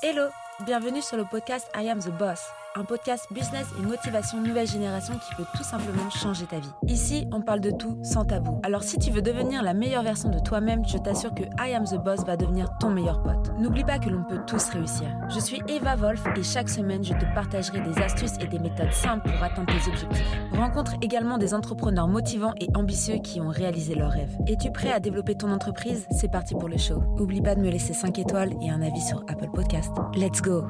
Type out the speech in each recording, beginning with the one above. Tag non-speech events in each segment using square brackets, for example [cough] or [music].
Hello, bienvenue sur le podcast I Am the Boss, un podcast business et motivation nouvelle génération qui peut tout simplement changer ta vie. Ici, on parle de tout sans tabou. Alors si tu veux devenir la meilleure version de toi-même, je t'assure que I Am the Boss va devenir ton meilleur pote. N'oublie pas que l'on peut tous réussir. Je suis Eva Wolf et chaque semaine, je te partagerai des astuces et des méthodes simples pour atteindre tes objectifs. Rencontre également des entrepreneurs motivants et ambitieux qui ont réalisé leurs rêves. Es-tu prêt à développer ton entreprise? C'est parti pour le show. Oublie pas de me laisser 5 étoiles et un avis sur Apple Podcast. Let's go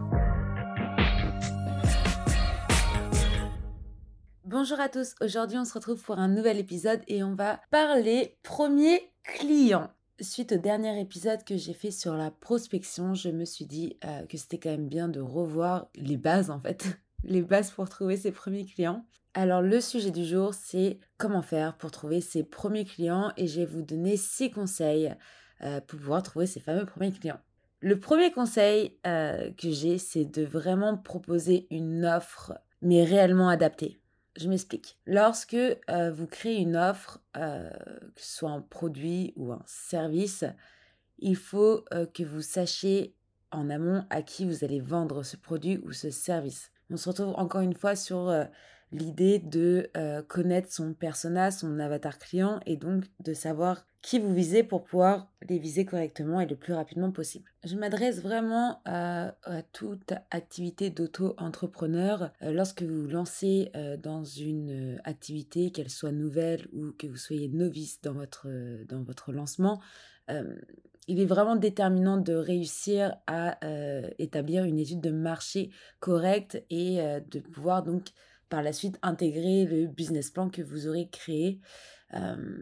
Bonjour à tous, aujourd'hui on se retrouve pour un nouvel épisode et on va parler premier client. Suite au dernier épisode que j'ai fait sur la prospection, je me suis dit euh, que c'était quand même bien de revoir les bases en fait, [laughs] les bases pour trouver ses premiers clients. Alors le sujet du jour c'est comment faire pour trouver ses premiers clients et je vais vous donner six conseils euh, pour pouvoir trouver ses fameux premiers clients. Le premier conseil euh, que j'ai c'est de vraiment proposer une offre mais réellement adaptée. Je m'explique. Lorsque euh, vous créez une offre, euh, que ce soit un produit ou un service, il faut euh, que vous sachiez en amont à qui vous allez vendre ce produit ou ce service. On se retrouve encore une fois sur l'idée de connaître son persona, son avatar client et donc de savoir qui vous visez pour pouvoir les viser correctement et le plus rapidement possible. Je m'adresse vraiment à, toute activité d'auto-entrepreneur. Euh, lorsque vous lancez euh, dans une euh, activité, qu'elle soit nouvelle ou que vous soyez novice dans votre, dans votre lancement, il est vraiment déterminant de réussir à établir une étude de marché correcte et de pouvoir donc par la suite intégrer le business plan que vous aurez créé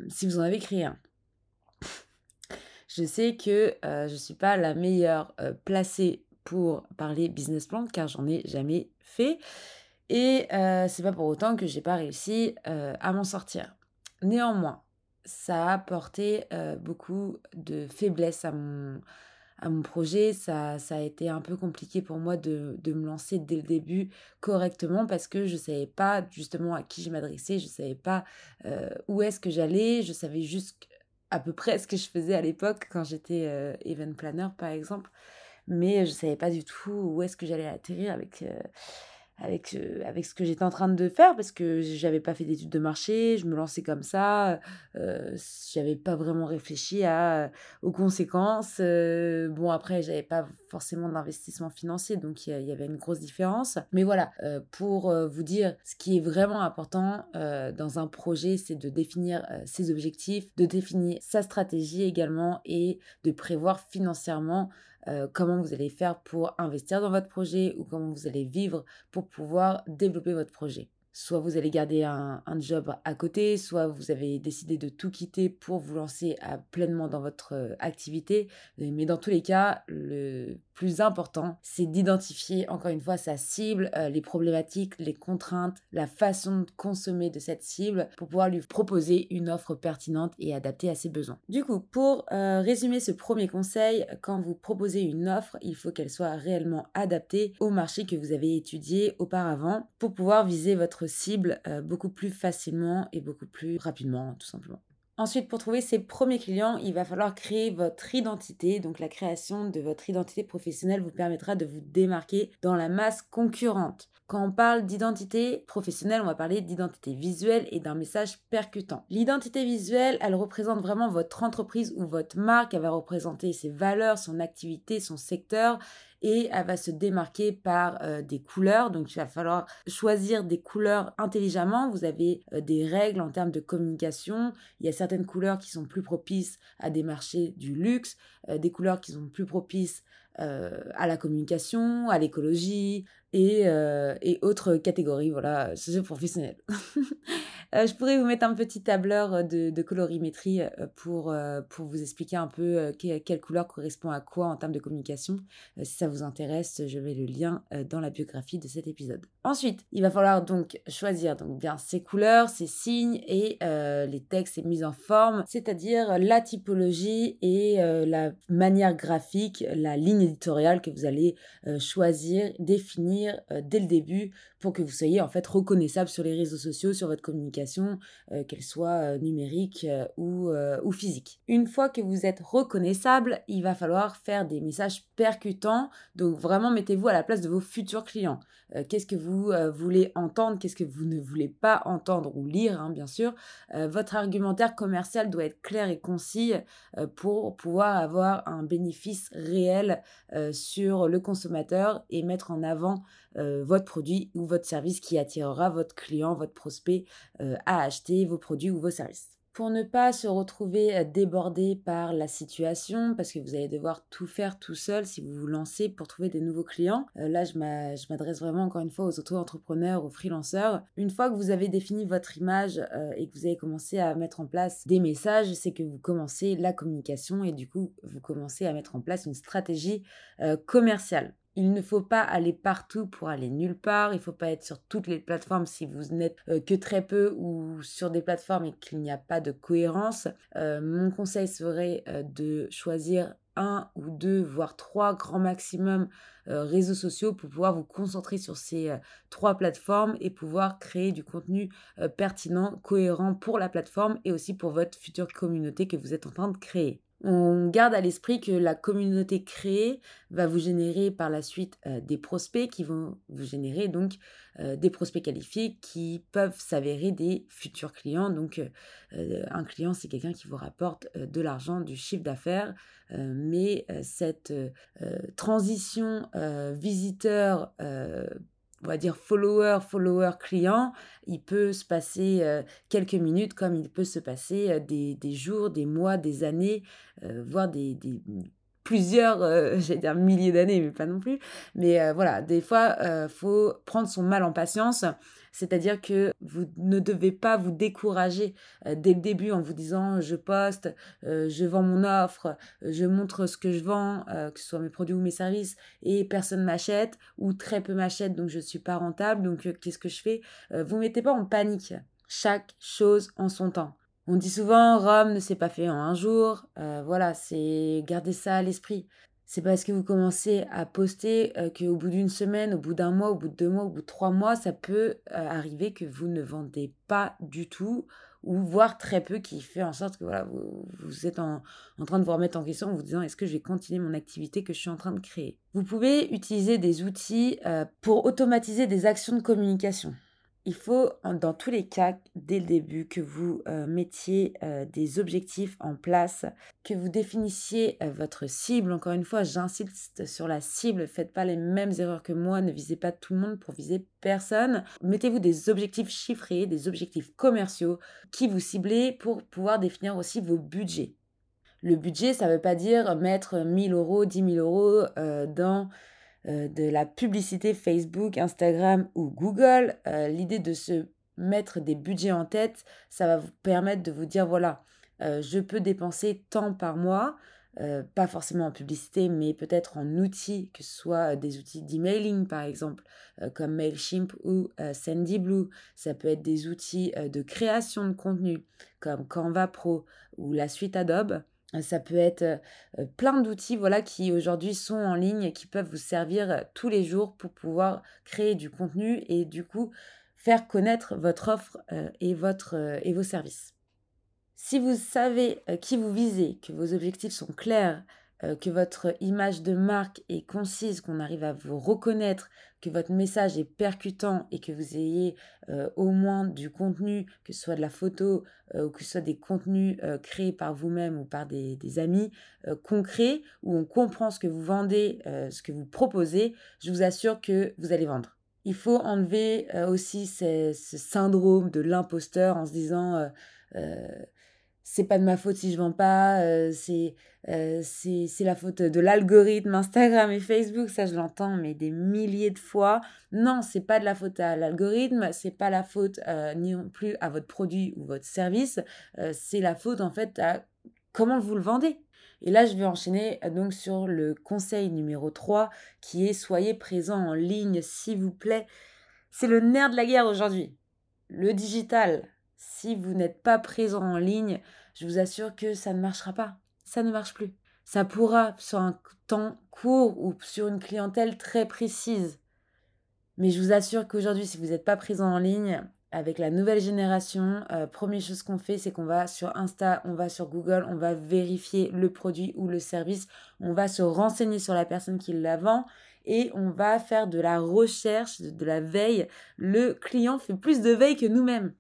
si vous en avez créé un. Je sais que je ne suis pas la meilleure placée pour parler business plan car j'en ai jamais fait. Et euh, c'est pas pour autant que j'ai pas réussi à m'en sortir. Néanmoins, ça a apporté beaucoup de faiblesse à mon, à mon projet. Ça, ça a été un peu compliqué pour moi de, de me lancer dès le début correctement parce que je ne savais pas justement à qui je m'adressais, je ne savais pas où est-ce que j'allais, je savais juste à peu près ce que je faisais à l'époque quand j'étais euh, event planner par exemple. Mais je savais pas du tout où est-ce que j'allais atterrir avec euh, avec, euh, avec ce que j'étais en train de faire parce que j'avais pas fait d'études de marché, je me lançais comme ça, euh, j'avais pas vraiment réfléchi à, aux conséquences. Euh, bon, après, j'avais pas forcément d'investissement financier, donc il y, avait une grosse différence. Mais voilà, euh, pour vous dire, ce qui est vraiment important dans un projet, c'est de définir ses objectifs, de définir sa stratégie également et de prévoir financièrement euh, comment vous allez faire pour investir dans votre projet ou comment vous allez vivre pour pouvoir développer votre projet. Soit vous allez garder un, job à côté, soit vous avez décidé de tout quitter pour vous lancer à, pleinement dans votre euh, activité. Mais dans tous les cas, le plus important, c'est d'identifier encore une fois sa cible, euh, les problématiques, les contraintes, la façon de consommer de cette cible pour pouvoir lui proposer une offre pertinente et adaptée à ses besoins. Du coup, pour euh, résumer ce premier conseil, quand vous proposez une offre, il faut qu'elle soit réellement adaptée au marché que vous avez étudié auparavant pour pouvoir viser votre euh, beaucoup plus facilement et beaucoup plus rapidement, tout simplement. Ensuite, pour trouver ses premiers clients, il va falloir créer votre identité. Donc la création de votre identité professionnelle vous permettra de vous démarquer dans la masse concurrente. Quand on parle d'identité professionnelle, on va parler d'identité visuelle et d'un message percutant. L'identité visuelle, elle représente vraiment votre entreprise ou votre marque. Elle va représenter ses valeurs, son activité, son secteur et elle va se démarquer par euh, des couleurs. Donc il va falloir choisir des couleurs intelligemment. Vous avez euh, des règles en termes de communication. Il y a certaines couleurs qui sont plus propices à des marchés du luxe, euh, des couleurs qui sont plus propices à la communication, à l'écologie et, et autres catégories, voilà, socio-professionnelles. [laughs] Euh, je pourrais vous mettre un petit tableur euh, de, colorimétrie euh, pour, pour vous expliquer un peu quelle couleur correspond à quoi en termes de communication. si ça vous intéresse, je mets le lien dans la biographie de cet épisode. Ensuite, il va falloir donc choisir donc bien ces couleurs, ces signes et les textes et mises en forme, c'est-à-dire la typologie et la manière graphique, la ligne éditoriale que vous allez choisir, définir dès le début pour que vous soyez en fait reconnaissable sur les réseaux sociaux, sur votre communication qu'elle soit numérique ou, ou physique. Une fois que vous êtes reconnaissable, il va falloir faire des messages percutants. Donc vraiment, mettez-vous à la place de vos futurs clients. Qu'est-ce que vous voulez entendre Qu'est-ce que vous ne voulez pas entendre ou lire, hein, bien sûr Votre argumentaire commercial doit être clair et concis pour pouvoir avoir un bénéfice réel sur le consommateur et mettre en avant votre produit ou votre service qui attirera votre client, votre prospect à acheter vos produits ou vos services pour ne pas se retrouver débordé par la situation, parce que vous allez devoir tout faire tout seul si vous vous lancez pour trouver des nouveaux clients. là, je m'adresse vraiment encore une fois aux auto-entrepreneurs, aux freelanceurs. Une fois que vous avez défini votre image et que vous avez commencé à mettre en place des messages, c'est que vous commencez la communication et du coup, vous commencez à mettre en place une stratégie commerciale. Il ne faut pas aller partout pour aller nulle part. Il ne faut pas être sur toutes les plateformes si vous n'êtes euh, que très peu ou sur des plateformes et qu'il n'y a pas de cohérence. Euh, mon conseil serait euh, de choisir un ou deux, voire trois grands maximum réseaux sociaux pour pouvoir vous concentrer sur ces trois plateformes et pouvoir créer du contenu pertinent, cohérent pour la plateforme et aussi pour votre future communauté que vous êtes en train de créer. On garde à l'esprit que la communauté créée va vous générer par la suite euh, des prospects qui vont vous générer donc euh, des prospects qualifiés qui peuvent s'avérer des futurs clients. Donc euh, un client c'est quelqu'un qui vous rapporte de l'argent, du chiffre d'affaires, mais cette transition visiteur on va dire follower, follower client, il peut se passer euh, quelques minutes comme il peut se passer euh, des, jours, des mois, des années, euh, voire des, plusieurs, [laughs] j'allais dire milliers d'années, mais pas non plus. Mais voilà, des fois, il faut prendre son mal en patience c'est-à-dire que vous ne devez pas vous décourager euh, dès le début en vous disant je poste, euh, je vends mon offre, je montre ce que je vends, euh, que ce soit mes produits ou mes services, et personne m'achète ou très peu m'achète, donc je ne suis pas rentable, donc qu'est-ce que je fais? Vous ne mettez pas en panique. Chaque chose en son temps. On dit souvent Rome ne s'est pas fait en un jour. voilà, c'est garder ça à l'esprit. C'est parce que vous commencez à poster qu'au bout d'une semaine, au bout d'un mois, au bout de deux mois, au bout de trois mois, ça peut arriver que vous ne vendez pas du tout ou voire très peu qui fait en sorte que voilà, vous, êtes en, en, train de vous remettre en question en vous disant est-ce que je vais continuer mon activité que je suis en train de créer? Vous pouvez utiliser des outils pour automatiser des actions de communication il faut, dans tous les cas, dès le début, que vous euh, mettiez euh, des objectifs en place, que vous définissiez euh, votre cible. Encore une fois, j'insiste sur la cible. Faites pas les mêmes erreurs que moi. Ne visez pas tout le monde pour viser personne. Mettez-vous des objectifs chiffrés, des objectifs commerciaux qui vous ciblez pour pouvoir définir aussi vos budgets. Le budget, ça ne veut pas dire mettre 1000 euros, 10 000 euros dans euh, de la publicité Facebook, Instagram ou Google, euh, l'idée de se mettre des budgets en tête, ça va vous permettre de vous dire, voilà, euh, je peux dépenser tant par mois, pas forcément en publicité, mais peut-être en outils, que ce soit des outils d'emailing par exemple, comme Mailchimp ou Sandyblue. Ça peut être des outils de création de contenu, comme Canva Pro ou la suite Adobe. Ça peut être plein d'outils voilà, qui aujourd'hui sont en ligne et qui peuvent vous servir tous les jours pour pouvoir créer du contenu et du coup faire connaître votre offre et, vos services. Si vous savez qui vous visez, que vos objectifs sont clairs, que votre image de marque est concise, qu'on arrive à vous reconnaître, que votre message est percutant et que vous ayez euh, au moins du contenu, que ce soit de la photo euh, ou que ce soit des contenus créés par vous-même ou par des, amis concrets, où on comprend ce que vous vendez, ce que vous proposez, je vous assure que vous allez vendre. Il faut enlever aussi ce syndrome de l'imposteur en se disant c'est pas de ma faute si je vends pas, euh, euh, c'est la faute de l'algorithme Instagram et Facebook, ça je l'entends mais des milliers de fois. Non, c'est pas de la faute à l'algorithme, c'est pas la faute euh, non plus à votre produit ou votre service, c'est la faute en fait à comment vous le vendez. Et là, je vais enchaîner donc sur le conseil numéro 3 qui est soyez présent en ligne s'il vous plaît. C'est le nerf de la guerre aujourd'hui. Le digital, si vous n'êtes pas présent en ligne, je vous assure que ça ne marchera pas. Ça ne marche plus. Ça pourra sur un temps court ou sur une clientèle très précise. Mais je vous assure qu'aujourd'hui, si vous n'êtes pas présent en ligne, avec la nouvelle génération, euh, première chose qu'on fait, c'est qu'on va sur Insta, on va sur Google, on va vérifier le produit ou le service, on va se renseigner sur la personne qui la vend et on va faire de la recherche, de la veille. Le client fait plus de veille que nous-mêmes.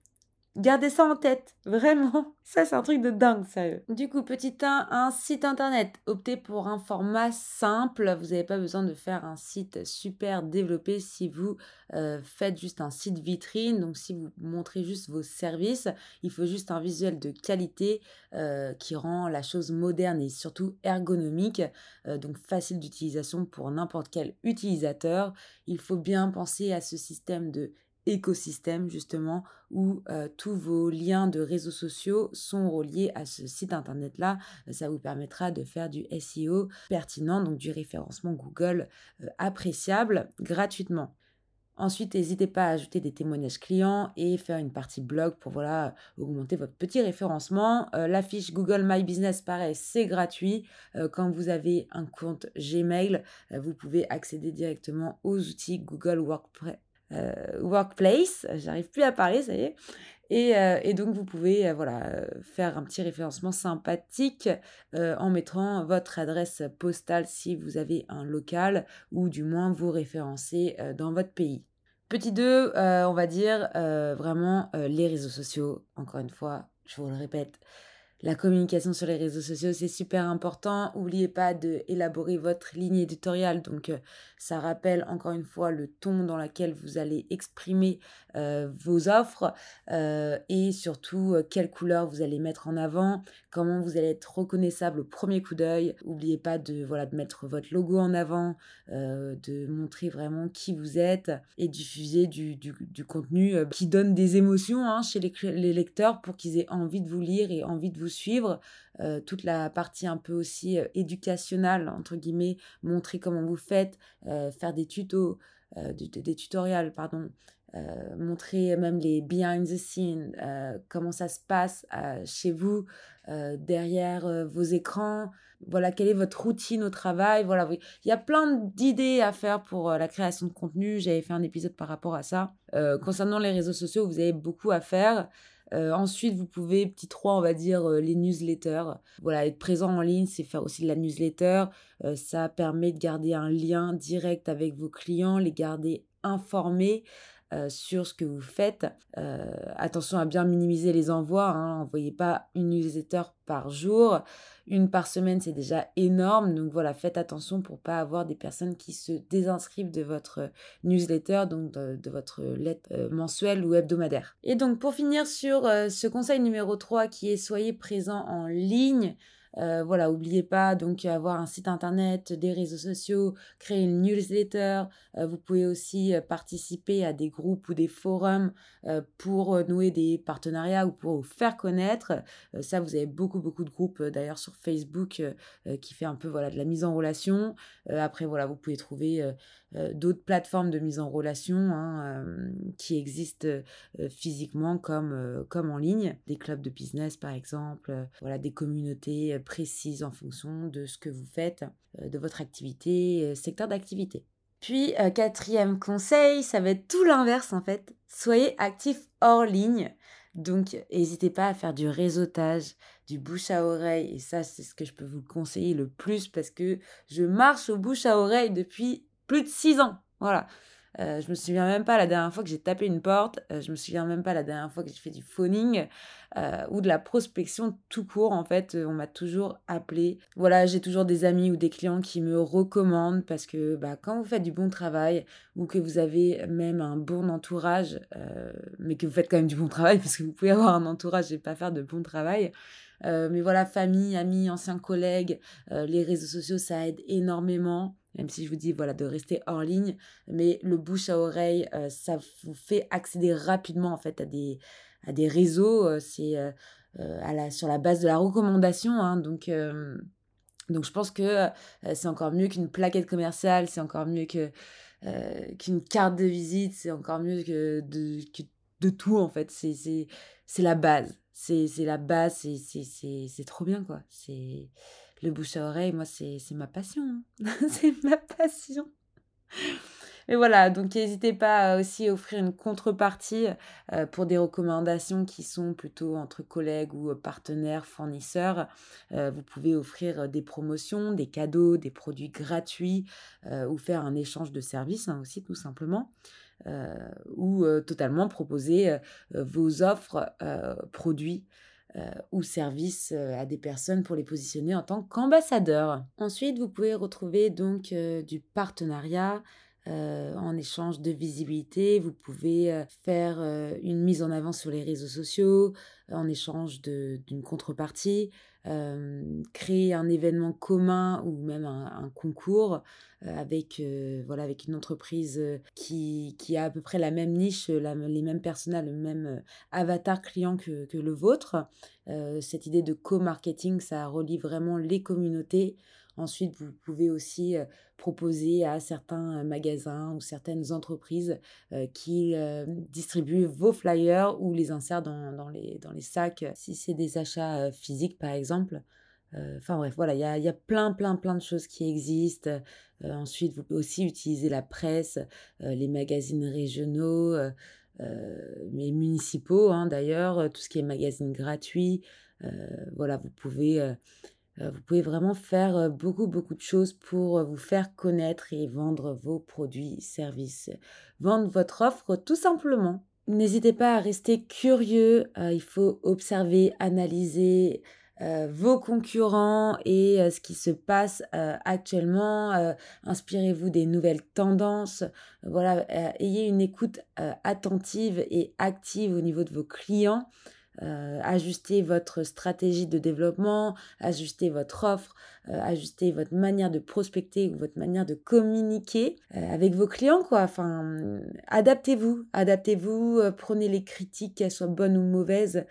Gardez ça en tête, vraiment. [laughs] Ça, c'est un truc de dingue, sérieux. Du coup, petit 1, un site internet. Optez pour un format simple. Vous n'avez pas besoin de faire un site super développé si vous euh, faites juste un site vitrine. Donc, si vous montrez juste vos services, il faut juste un visuel de qualité euh, qui rend la chose moderne et surtout ergonomique. Euh, donc, facile d'utilisation pour n'importe quel utilisateur. Il faut bien penser à ce système de écosystème justement où euh, tous vos liens de réseaux sociaux sont reliés à ce site internet là. Ça vous permettra de faire du SEO pertinent, donc du référencement Google euh, appréciable gratuitement. Ensuite, n'hésitez pas à ajouter des témoignages clients et faire une partie blog pour voilà augmenter votre petit référencement. Euh, la fiche Google My Business, pareil, c'est gratuit. quand vous avez un compte Gmail, vous pouvez accéder directement aux outils Google WordPress euh, workplace, j'arrive plus à parler, ça y est. Et, euh, et, donc, vous pouvez euh, voilà, faire un petit référencement sympathique en mettant votre adresse postale si vous avez un local ou du moins vous référencer dans votre pays. Petit 2, on va dire vraiment les réseaux sociaux. Encore une fois, je vous le répète, la communication sur les réseaux sociaux, c'est super important. N'oubliez pas d'élaborer votre ligne éditoriale. Donc, euh, ça rappelle encore une fois le ton dans lequel vous allez exprimer euh, vos offres euh, et surtout quelles couleurs vous allez mettre en avant, comment vous allez être reconnaissable au premier coup d'œil. N'oubliez pas de, voilà, de mettre votre logo en avant, de montrer vraiment qui vous êtes et diffuser du, du, contenu qui donne des émotions hein, chez les, les lecteurs pour qu'ils aient envie de vous lire et envie de vous suivre. Euh, toute la partie un peu aussi euh, éducationnelle, entre guillemets, montrer comment vous faites, euh, faire des tutos, des tutoriels, pardon, montrer même les behind the scenes, comment ça se passe chez vous, derrière vos écrans. Voilà, quelle est votre routine au travail. Voilà, il y a plein d'idées à faire pour la création de contenu. J'avais fait un épisode par rapport à ça. concernant les réseaux sociaux, vous avez beaucoup à faire. Euh, ensuite, vous pouvez, petit 3, on va dire, euh, les newsletters. Voilà, être présent en ligne, c'est faire aussi de la newsletter. Euh, ça permet de garder un lien direct avec vos clients, les garder informés. Sur ce que vous faites. attention à bien minimiser les envois. Hein. Envoyez pas une newsletter par jour. Une par semaine, c'est déjà énorme. Donc voilà, faites attention pour pas avoir des personnes qui se désinscrivent de votre newsletter, donc de, votre lettre euh, mensuelle ou hebdomadaire. Et donc pour finir sur euh, ce conseil numéro 3 qui est soyez présent en ligne. Euh, voilà, n'oubliez pas donc avoir un site internet, des réseaux sociaux, créer une newsletter. Euh, vous pouvez aussi euh, participer à des groupes ou des forums pour nouer des partenariats ou pour vous faire connaître. ça, vous avez beaucoup beaucoup de groupes d'ailleurs sur Facebook qui fait un peu voilà de la mise en relation. après voilà, vous pouvez trouver d'autres plateformes de mise en relation hein, euh, qui existent euh, physiquement comme, comme en ligne, des clubs de business par exemple, voilà, des communautés précises en fonction de ce que vous faites, de votre activité, secteur d'activité. Puis, quatrième conseil, ça va être tout l'inverse en fait. Soyez actif hors ligne. Donc, n'hésitez pas à faire du réseautage, du bouche à oreille. Et ça, c'est ce que je peux vous conseiller le plus parce que je marche au bouche à oreille depuis plus de six ans. Voilà. Euh, je me souviens même pas la dernière fois que j'ai tapé une porte, euh, je me souviens même pas la dernière fois que j'ai fait du phoning euh, ou de la prospection tout court. En fait, on m'a toujours appelé. Voilà, j'ai toujours des amis ou des clients qui me recommandent parce que bah, quand vous faites du bon travail ou que vous avez même un bon entourage, mais que vous faites quand même du bon travail [laughs] parce que vous pouvez avoir un entourage et pas faire de bon travail. mais voilà, famille, amis, anciens collègues, les réseaux sociaux, ça aide énormément même si je vous dis voilà de rester hors ligne, mais le bouche à oreille, euh, ça vous fait accéder rapidement en fait à des, à des réseaux, euh, c'est euh, à la, sur la base de la recommandation, hein, donc, donc je pense que c'est encore mieux qu'une plaquette commerciale, c'est encore mieux que qu'une carte de visite, c'est encore mieux que de, que de tout en fait, c'est la base, c'est la base, c'est trop bien quoi, c'est le bouche à oreille, moi, c'est ma passion. Hein. [laughs] c'est ma passion. Mais voilà, donc n'hésitez pas aussi à offrir une contrepartie pour des recommandations qui sont plutôt entre collègues ou partenaires, fournisseurs. vous pouvez offrir des promotions, des cadeaux, des produits gratuits ou faire un échange de services hein, aussi tout simplement. ou totalement proposer vos offres produits ou services à des personnes pour les positionner en tant qu'ambassadeurs. Ensuite, vous pouvez retrouver donc du partenariat, euh, en échange de visibilité. Vous pouvez euh, faire euh, une mise en avant sur les réseaux sociaux en échange d'une contrepartie, créer un événement commun ou même un, concours avec, voilà, avec une entreprise qui, qui, a à peu près la même niche, les mêmes personnages, le même avatar client que, que le vôtre. cette idée de co-marketing, ça relie vraiment les communautés Ensuite, vous pouvez aussi proposer à certains magasins ou certaines entreprises qui distribuent vos flyers ou les insèrent dans, les, dans les sacs si c'est des achats physiques par exemple. Enfin bref, voilà, il y a, plein, plein, plein de choses qui existent. ensuite, vous pouvez aussi utiliser la presse, les magazines régionaux, mais municipaux hein, d'ailleurs, tout ce qui est magazine gratuit. voilà, vous pouvez vous pouvez vraiment faire euh, beaucoup, beaucoup de choses pour euh, vous faire connaître et vendre vos produits, services, vendre votre offre tout simplement. N'hésitez pas à rester curieux, il faut observer, analyser vos concurrents et ce qui se passe actuellement. Inspirez-vous des nouvelles tendances. Voilà, ayez une écoute attentive et active au niveau de vos clients. Euh, ajuster votre stratégie de développement, ajuster votre offre, euh, ajuster votre manière de prospecter ou votre manière de communiquer euh, avec vos clients quoi. Enfin, adaptez-vous, adaptez-vous, prenez les critiques qu'elles soient bonnes ou mauvaises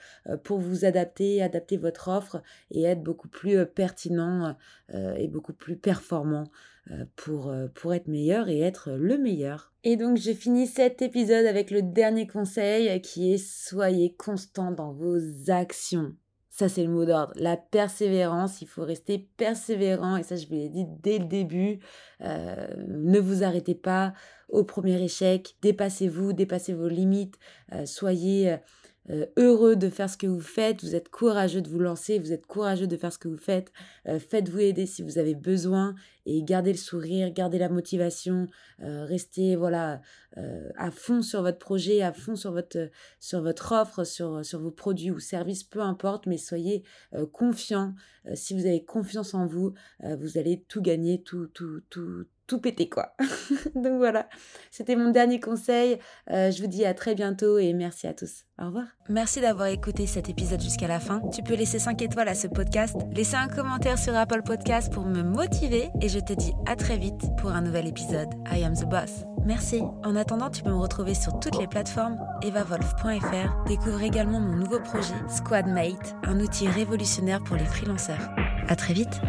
pour vous adapter, adapter votre offre et être beaucoup plus pertinent et beaucoup plus performant euh, pour, euh, pour être meilleur et être le meilleur. Et donc je finis cet épisode avec le dernier conseil qui est soyez constant dans vos actions. Ça, c'est le mot d'ordre. La persévérance, il faut rester persévérant. Et ça, je vous l'ai dit dès le début. Euh, ne vous arrêtez pas au premier échec. Dépassez-vous, dépassez vos limites. soyez euh, heureux de faire ce que vous faites, vous êtes courageux de vous lancer, vous êtes courageux de faire ce que vous faites, euh, faites-vous aider si vous avez besoin et gardez le sourire, gardez la motivation, euh, restez voilà à fond sur votre projet, à fond sur votre, offre, sur, sur vos produits ou services, peu importe, mais soyez confiants. si vous avez confiance en vous, vous allez tout gagner, tout, tout, tout, tout péter quoi. [laughs] Donc voilà, c'était mon dernier conseil. Euh, je vous dis à très bientôt et merci à tous. Au revoir. Merci d'avoir écouté cet épisode jusqu'à la fin. Tu peux laisser 5 étoiles à ce podcast, laisser un commentaire sur Apple Podcast pour me motiver et je te dis à très vite pour un nouvel épisode. I am the boss. Merci. En attendant, tu peux me retrouver sur toutes les plateformes evavolf.fr. Découvre également mon nouveau projet Squadmate, un outil révolutionnaire pour les freelanceurs. À très vite.